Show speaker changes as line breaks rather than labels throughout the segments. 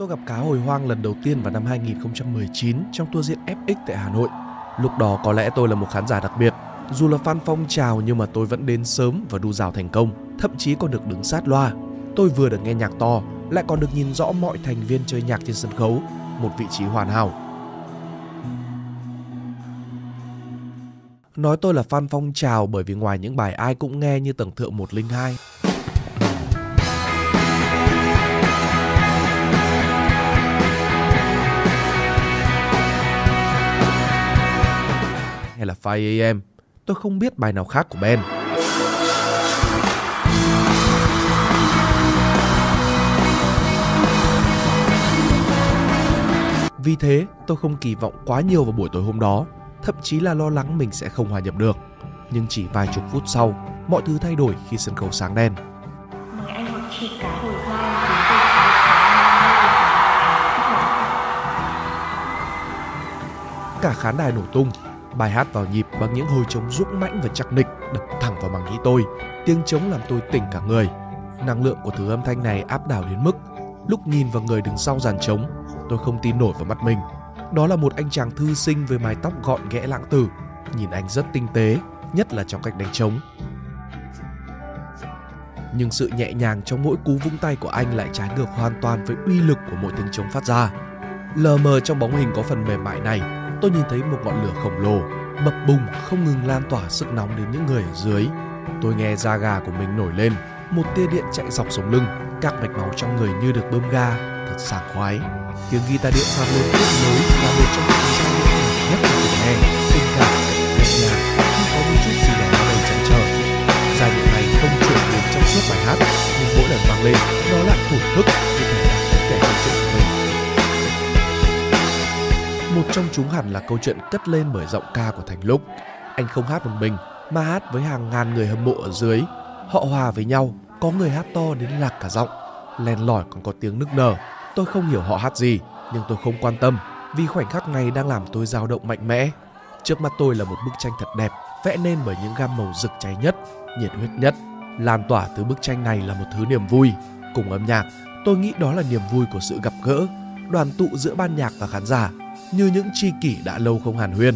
Tôi gặp cá hồi hoang lần đầu tiên vào năm 2019 trong tour diễn FX tại Hà Nội. Lúc đó có lẽ tôi là một khán giả đặc biệt. Dù là fan phong trào nhưng mà tôi vẫn đến sớm và đu rào thành công, thậm chí còn được đứng sát loa. Tôi vừa được nghe nhạc to, lại còn được nhìn rõ mọi thành viên chơi nhạc trên sân khấu, một vị trí hoàn hảo. Nói tôi là fan phong trào bởi vì ngoài những bài ai cũng nghe như Tầng Thượng 102, hay là 5am, tôi không biết bài nào khác của Ben. Vì thế, tôi không kỳ vọng quá nhiều vào buổi tối hôm đó, thậm chí là lo lắng mình sẽ không hòa nhập được. Nhưng chỉ vài chục phút sau, mọi thứ thay đổi khi sân khấu sáng đen.
Anh hoặc chị cá hồi
Cả khán đài nổ tung, bài hát vào nhịp bằng những hồi trống dũng mãnh và chắc nịch đập thẳng vào màng nhĩ tôi. Tiếng trống làm tôi tỉnh cả người. Năng lượng của thứ âm thanh này áp đảo đến mức lúc nhìn vào người đứng sau dàn trống, tôi không tin nổi vào mắt mình. Đó là một anh chàng thư sinh với mái tóc gọn ghẽ lãng tử. Nhìn anh rất tinh tế, nhất là trong cách đánh trống. Nhưng sự nhẹ nhàng trong mỗi cú vung tay của anh lại trái ngược hoàn toàn với uy lực của mỗi tiếng trống phát ra. Lờ mờ trong bóng hình có phần mềm mại này, tôi nhìn thấy một ngọn lửa khổng lồ, bập bùng không ngừng lan tỏa sức nóng đến những người ở dưới. Tôi nghe da gà của mình nổi lên, một tia điện chạy dọc sống lưng, các mạch máu trong người như được bơm ga, thật sảng khoái. Tiếng guitar điện vang lên tiếp nối là một trong những giai điệu nhất của tôi nghe, tình cảm, nhẹ nhàng, không có một chút gì đó đầy chăn trở. Giai điệu này không chuyển đến trong suốt bài hát, nhưng mỗi lần vang lên, nó lại thổn thức như thể Một trong chúng hẳn là câu chuyện cất lên bởi giọng ca của Thành Lúc. Anh không hát một mình, mà hát với hàng ngàn người hâm mộ ở dưới. Họ hòa với nhau, có người hát to đến lạc cả giọng, len lỏi còn có tiếng nức nở. Tôi không hiểu họ hát gì, nhưng tôi không quan tâm vì khoảnh khắc này đang làm tôi dao động mạnh mẽ. Trước mắt tôi là một bức tranh thật đẹp, vẽ nên bởi những gam màu rực cháy nhất, nhiệt huyết nhất. Lan tỏa từ bức tranh này là một thứ niềm vui. Cùng âm nhạc, tôi nghĩ đó là niềm vui của sự gặp gỡ, đoàn tụ giữa ban nhạc và khán giả, như những tri kỷ đã lâu không hàn huyên.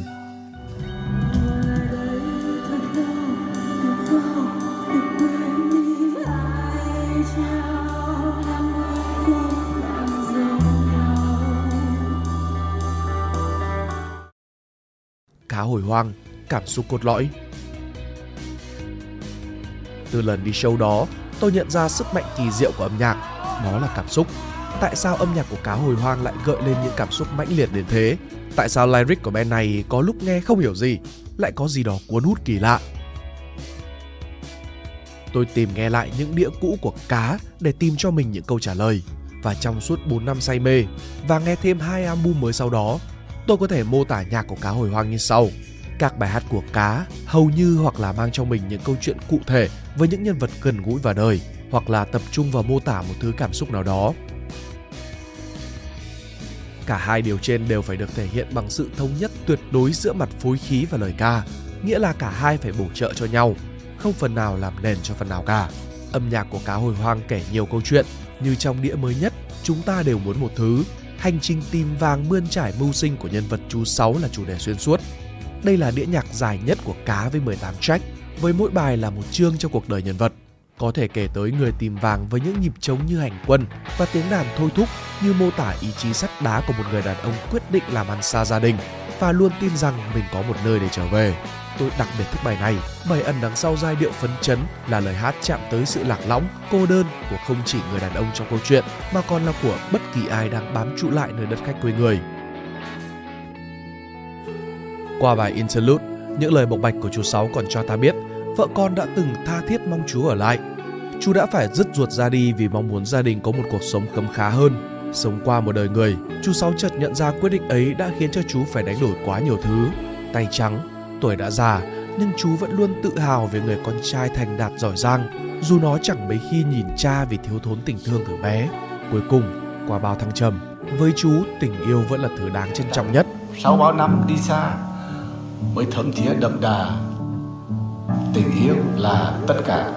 cá hồi hoang, cảm xúc cốt lõi. Từ lần đi show đó, tôi nhận ra sức mạnh kỳ diệu của âm nhạc, đó là cảm xúc. Tại sao âm nhạc của cá hồi hoang lại gợi lên những cảm xúc mãnh liệt đến thế? Tại sao lyric của band này có lúc nghe không hiểu gì, lại có gì đó cuốn hút kỳ lạ? Tôi tìm nghe lại những đĩa cũ của cá để tìm cho mình những câu trả lời. Và trong suốt 4 năm say mê và nghe thêm hai album mới sau đó, tôi có thể mô tả nhạc của cá hồi hoang như sau. Các bài hát của cá hầu như hoặc là mang trong mình những câu chuyện cụ thể với những nhân vật gần gũi vào đời, hoặc là tập trung vào mô tả một thứ cảm xúc nào đó. Cả hai điều trên đều phải được thể hiện bằng sự thống nhất tuyệt đối giữa mặt phối khí và lời ca, nghĩa là cả hai phải bổ trợ cho nhau, không phần nào làm nền cho phần nào cả. Âm nhạc của cá hồi hoang kể nhiều câu chuyện, như trong đĩa mới nhất, chúng ta đều muốn một thứ, hành trình tìm vàng mươn trải mưu sinh của nhân vật chú Sáu là chủ đề xuyên suốt. Đây là đĩa nhạc dài nhất của cá với 18 track, với mỗi bài là một chương trong cuộc đời nhân vật. Có thể kể tới người tìm vàng với những nhịp trống như hành quân và tiếng đàn thôi thúc như mô tả ý chí sắt đá của một người đàn ông quyết định làm ăn xa gia đình và luôn tin rằng mình có một nơi để trở về. Tôi đặc biệt thích bài này bởi ẩn đằng sau giai điệu phấn chấn là lời hát chạm tới sự lạc lõng, cô đơn của không chỉ người đàn ông trong câu chuyện mà còn là của bất kỳ ai đang bám trụ lại nơi đất khách quê người. Qua bài Interlude, những lời bộc bạch của chú Sáu còn cho ta biết vợ con đã từng tha thiết mong chú ở lại. Chú đã phải dứt ruột ra đi vì mong muốn gia đình có một cuộc sống khấm khá hơn. Sống qua một đời người, chú Sáu chợt nhận ra quyết định ấy đã khiến cho chú phải đánh đổi quá nhiều thứ. Tay trắng, tuổi đã già, nhưng chú vẫn luôn tự hào về người con trai thành đạt giỏi giang, dù nó chẳng mấy khi nhìn cha vì thiếu thốn tình thương từ bé. Cuối cùng, qua bao thăng trầm, với chú tình yêu vẫn là thứ đáng trân trọng nhất.
Sau bao năm đi xa, mới thấm thía đậm đà tình yêu là tất cả.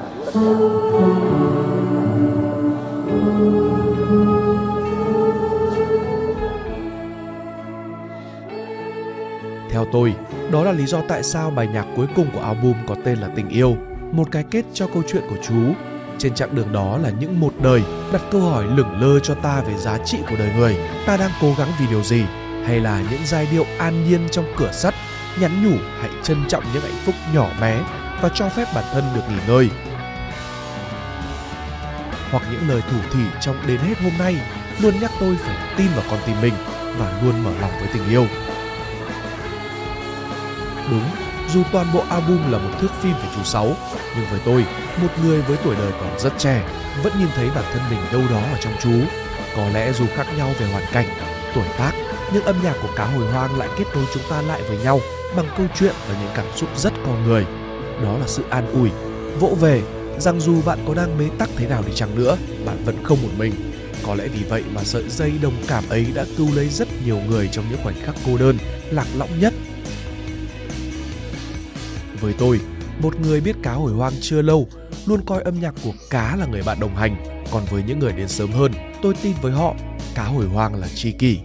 Theo tôi, đó là lý do tại sao bài nhạc cuối cùng của album có tên là Tình yêu, một cái kết cho câu chuyện của chú. Trên chặng đường đó là những một đời đặt câu hỏi lửng lơ cho ta về giá trị của đời người, ta đang cố gắng vì điều gì, hay là những giai điệu an nhiên trong cửa sắt nhắn nhủ hãy trân trọng những hạnh phúc nhỏ bé? Và cho phép bản thân được nghỉ ngơi. Hoặc những lời thủ thỉ trong đến hết hôm nay luôn nhắc tôi phải tin vào con tim mình và luôn mở lòng với tình yêu. Đúng, dù toàn bộ album là một thước phim về chú Sáu, nhưng với tôi, một người với tuổi đời còn rất trẻ, vẫn nhìn thấy bản thân mình đâu đó ở trong chú. Có lẽ dù khác nhau về hoàn cảnh, tuổi tác, nhưng âm nhạc của cá hồi hoang lại kết nối chúng ta lại với nhau bằng câu chuyện và những cảm xúc rất con người. Đó là sự an ủi, vỗ về rằng dù bạn có đang bế tắc thế nào đi chăng nữa, bạn vẫn không một mình. Có lẽ vì vậy mà sợi dây đồng cảm ấy đã cứu lấy rất nhiều người trong những khoảnh khắc cô đơn, lạc lõng nhất. Với tôi, một người biết cá hồi hoang chưa lâu, luôn coi âm nhạc của cá là người bạn đồng hành. Còn với những người đến sớm hơn, tôi tin với họ, cá hồi hoang là tri kỷ.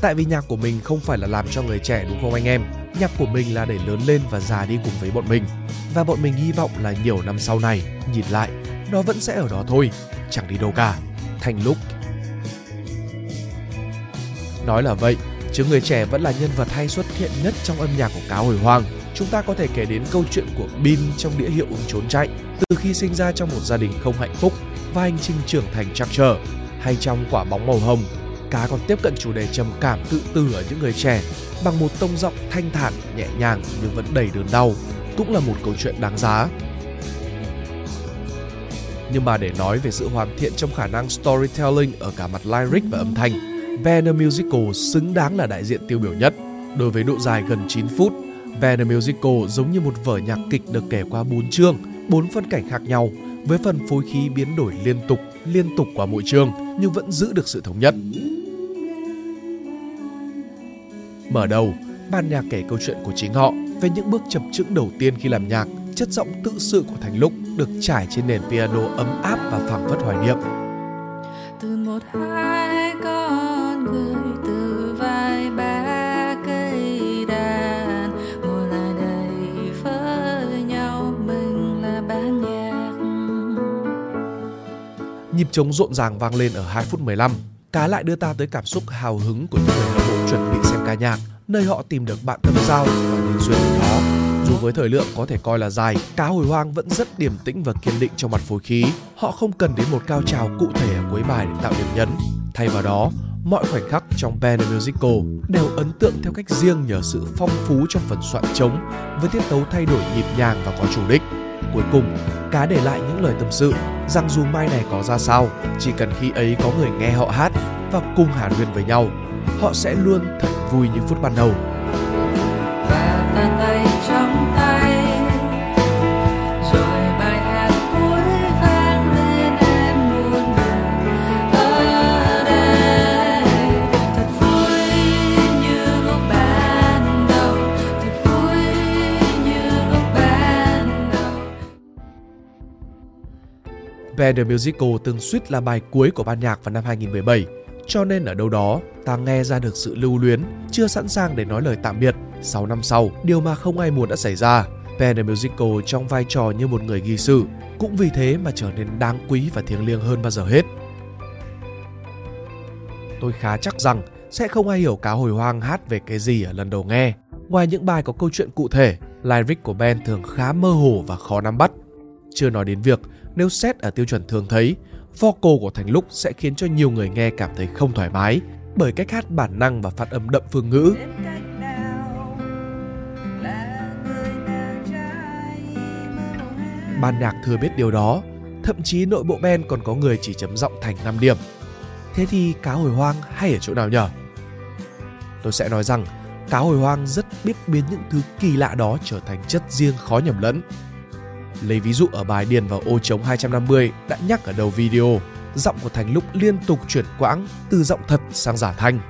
Tại vì nhạc của mình không phải là làm cho người trẻ đúng không anh em? Nhạc của mình là để lớn lên và già đi cùng với bọn mình. Và bọn mình hy vọng là nhiều năm sau này, nhìn lại, nó vẫn sẽ ở đó thôi, chẳng đi đâu cả. Thành lúc Nói là vậy, chứ người trẻ vẫn là nhân vật hay xuất hiện nhất trong âm nhạc của cá hồi hoang. Chúng ta có thể kể đến câu chuyện của Bin trong đĩa hiệu ứng trốn chạy, từ khi sinh ra trong một gia đình không hạnh phúc và hành trình trưởng thành trắc trở, hay trong quả bóng màu hồng cá còn tiếp cận chủ đề trầm cảm tự tử ở những người trẻ bằng một tông giọng thanh thản, nhẹ nhàng nhưng vẫn đầy đớn đau, cũng là một câu chuyện đáng giá. Nhưng mà để nói về sự hoàn thiện trong khả năng storytelling ở cả mặt lyric và âm thanh, Banner Musical xứng đáng là đại diện tiêu biểu nhất. Đối với độ dài gần 9 phút, Banner Musical giống như một vở nhạc kịch được kể qua 4 chương, 4 phân cảnh khác nhau, với phần phối khí biến đổi liên tục, liên tục qua mỗi chương nhưng vẫn giữ được sự thống nhất. Mở đầu, ban nhạc kể câu chuyện của chính họ về những bước chập chững đầu tiên khi làm nhạc, chất giọng tự sự của Thành Lúc được trải trên nền piano ấm áp và phảng phất hoài niệm.
Từ một hai con người từ vai ba cây đàn ngồi lại đây với nhau mình là ban nhạc.
Nhịp trống rộn ràng vang lên ở 2 phút 15 cá lại đưa ta tới cảm xúc hào hứng của những người hâm mộ chuẩn bị xem ca nhạc, nơi họ tìm được bạn tâm giao và nên duyên của nó. Dù với thời lượng có thể coi là dài, cá hồi hoang vẫn rất điềm tĩnh và kiên định trong mặt phối khí. Họ không cần đến một cao trào cụ thể ở cuối bài để tạo điểm nhấn. Thay vào đó, mọi khoảnh khắc trong band musical đều ấn tượng theo cách riêng nhờ sự phong phú trong phần soạn trống với tiết tấu thay đổi nhịp nhàng và có chủ đích. Cuối cùng, cá để lại những lời tâm sự rằng dù mai này có ra sao, chỉ cần khi ấy có người nghe họ hát và cùng hàn huyên với nhau, họ sẽ luôn thật vui như phút ban đầu.
Và ta tay trong tay rồi bài hát cuối vang lên em được ở đây. Thật vui như lúc ban đầu thật vui như lúc ban đầu.
Bad The Musical từng suýt là bài cuối của ban nhạc vào năm 2017, cho nên ở đâu đó ta nghe ra được sự lưu luyến, chưa sẵn sàng để nói lời tạm biệt. 6 năm sau, điều mà không ai muốn đã xảy ra. Bad Musical trong vai trò như một người ghi sự, cũng vì thế mà trở nên đáng quý và thiêng liêng hơn bao giờ hết. Tôi khá chắc rằng sẽ không ai hiểu cá hồi hoang hát về cái gì ở lần đầu nghe. Ngoài những bài có câu chuyện cụ thể, lyric của Ben thường khá mơ hồ và khó nắm bắt. Chưa nói đến việc nếu xét ở tiêu chuẩn thường thấy, vocal của Thành Lúc sẽ khiến cho nhiều người nghe cảm thấy không thoải mái bởi cách hát bản năng và phát âm đậm phương ngữ. Ban nhạc thừa biết điều đó, thậm chí nội bộ band còn có người chỉ chấm giọng thành 5 điểm. Thế thì cá hồi hoang hay ở chỗ nào nhở? Tôi sẽ nói rằng cá hồi hoang rất biết biến những thứ kỳ lạ đó trở thành chất riêng khó nhầm lẫn. Lấy ví dụ ở bài điền vào ô trống 250 đã nhắc ở đầu video, giọng của Thành lúc liên tục chuyển quãng từ giọng thật sang giả thanh.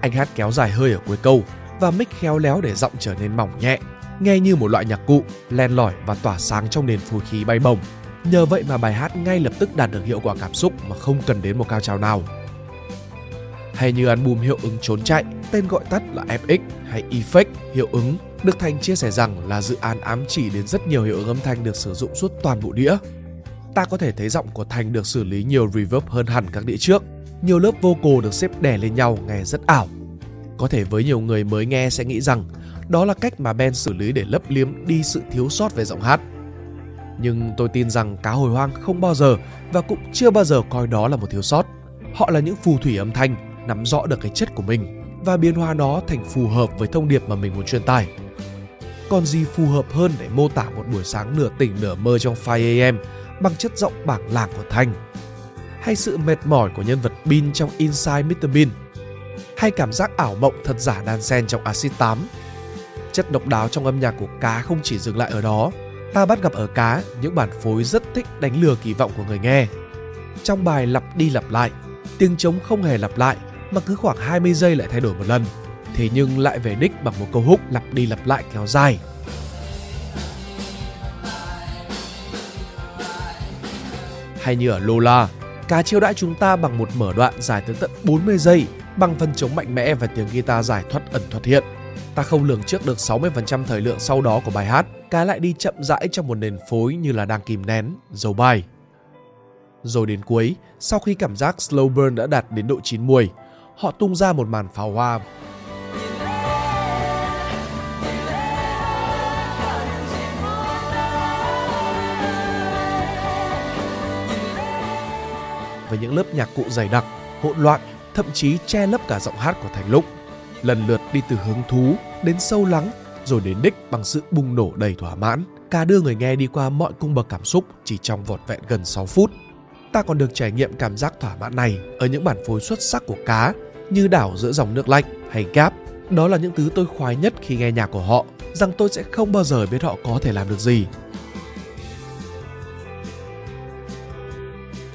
Anh hát kéo dài hơi ở cuối câu và mic khéo léo để giọng trở nên mỏng nhẹ, nghe như một loại nhạc cụ, len lỏi và tỏa sáng trong nền phối khí bay bổng. Nhờ vậy mà bài hát ngay lập tức đạt được hiệu quả cảm xúc mà không cần đến một cao trào nào. Hay như album hiệu ứng trốn chạy, tên gọi tắt là FX hay Effect, hiệu ứng, được Thành chia sẻ rằng là dự án ám chỉ đến rất nhiều hiệu ứng âm thanh được sử dụng suốt toàn bộ đĩa. Ta có thể thấy giọng của Thành được xử lý nhiều reverb hơn hẳn các đĩa trước. Nhiều lớp vocal được xếp đè lên nhau nghe rất ảo. Có thể với nhiều người mới nghe sẽ nghĩ rằng đó là cách mà Ben xử lý để lấp liếm đi sự thiếu sót về giọng hát. Nhưng tôi tin rằng cá hồi hoang không bao giờ và cũng chưa bao giờ coi đó là một thiếu sót. Họ là những phù thủy âm thanh, nắm rõ được cái chất của mình và biến hóa nó thành phù hợp với thông điệp mà mình muốn truyền tải. Còn gì phù hợp hơn để mô tả một buổi sáng nửa tỉnh nửa mơ trong 5am bằng chất giọng bảng làng của Thanh? Hay sự mệt mỏi của nhân vật Bean trong Inside Mr. Bean? Hay cảm giác ảo mộng thật giả đan xen trong Acid 8? Chất độc đáo trong âm nhạc của cá không chỉ dừng lại ở đó, ta bắt gặp ở cá những bản phối rất thích đánh lừa kỳ vọng của người nghe. Trong bài lặp đi lặp lại, tiếng trống không hề lặp lại mà cứ khoảng 20 giây lại thay đổi một lần. Thế nhưng lại về đích bằng một câu húc lặp đi lặp lại kéo dài. Hay như ở Lola, cá chiêu đãi chúng ta bằng một mở đoạn dài tới tận 40 giây bằng phần chống mạnh mẽ và tiếng guitar giải thoát ẩn thoát hiện. Ta không lường trước được 60% thời lượng sau đó của bài hát, cá lại đi chậm rãi trong một nền phối như là đang kìm nén, dầu bài. Rồi đến cuối, sau khi cảm giác slow burn đã đạt đến độ chín muồi, họ tung ra một màn pháo hoa với những lớp nhạc cụ dày đặc, hỗn loạn, thậm chí che lấp cả giọng hát của Thành Lúc. Lần lượt đi từ hứng thú đến sâu lắng, rồi đến đích bằng sự bùng nổ đầy thỏa mãn. Cả đưa người nghe đi qua mọi cung bậc cảm xúc chỉ trong vỏn vẹn gần 6 phút. Ta còn được trải nghiệm cảm giác thỏa mãn này ở những bản phối xuất sắc của cá như đảo giữa dòng nước lạnh hay gap. Đó là những thứ tôi khoái nhất khi nghe nhạc của họ, rằng tôi sẽ không bao giờ biết họ có thể làm được gì.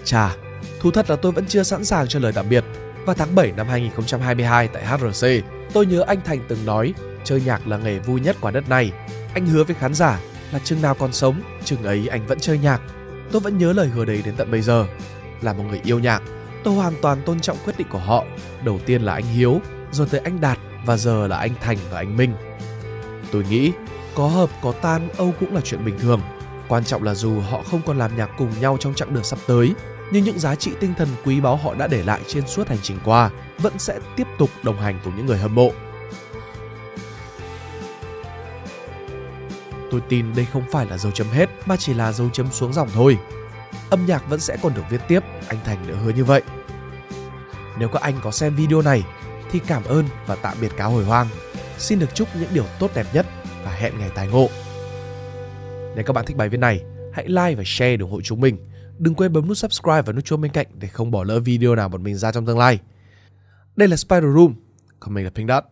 Chà, thú thật là tôi vẫn chưa sẵn sàng cho lời tạm biệt. Vào tháng 7 năm 2022 tại HRC, tôi nhớ anh Thành từng nói chơi nhạc là nghề vui nhất quả đất này. Anh hứa với khán giả là chừng nào còn sống, chừng ấy anh vẫn chơi nhạc. Tôi vẫn nhớ lời hứa đấy đến tận bây giờ. Là một người yêu nhạc, tôi hoàn toàn tôn trọng quyết định của họ. Đầu tiên là anh Hiếu, rồi tới anh Đạt và giờ là anh Thành và anh Minh. Tôi nghĩ có hợp có tan Âu cũng là chuyện bình thường. Quan trọng là dù họ không còn làm nhạc cùng nhau trong chặng đường sắp tới, nhưng những giá trị tinh thần quý báu họ đã để lại trên suốt hành trình qua vẫn sẽ tiếp tục đồng hành cùng những người hâm mộ. Tôi tin đây không phải là dấu chấm hết mà chỉ là dấu chấm xuống dòng thôi. Âm nhạc vẫn sẽ còn được viết tiếp, anh Thành đã hứa như vậy. Nếu các anh có xem video này thì cảm ơn và tạm biệt cáo hồi hoang. Xin được chúc những điều tốt đẹp nhất và hẹn ngày tài ngộ. Nếu các bạn thích bài viết này, hãy like và share để ủng hộ chúng mình. Đừng quên bấm nút subscribe và nút chuông bên cạnh để không bỏ lỡ video nào bọn mình ra trong tương lai. Đây là Spider Room, còn mình là Pink Dot.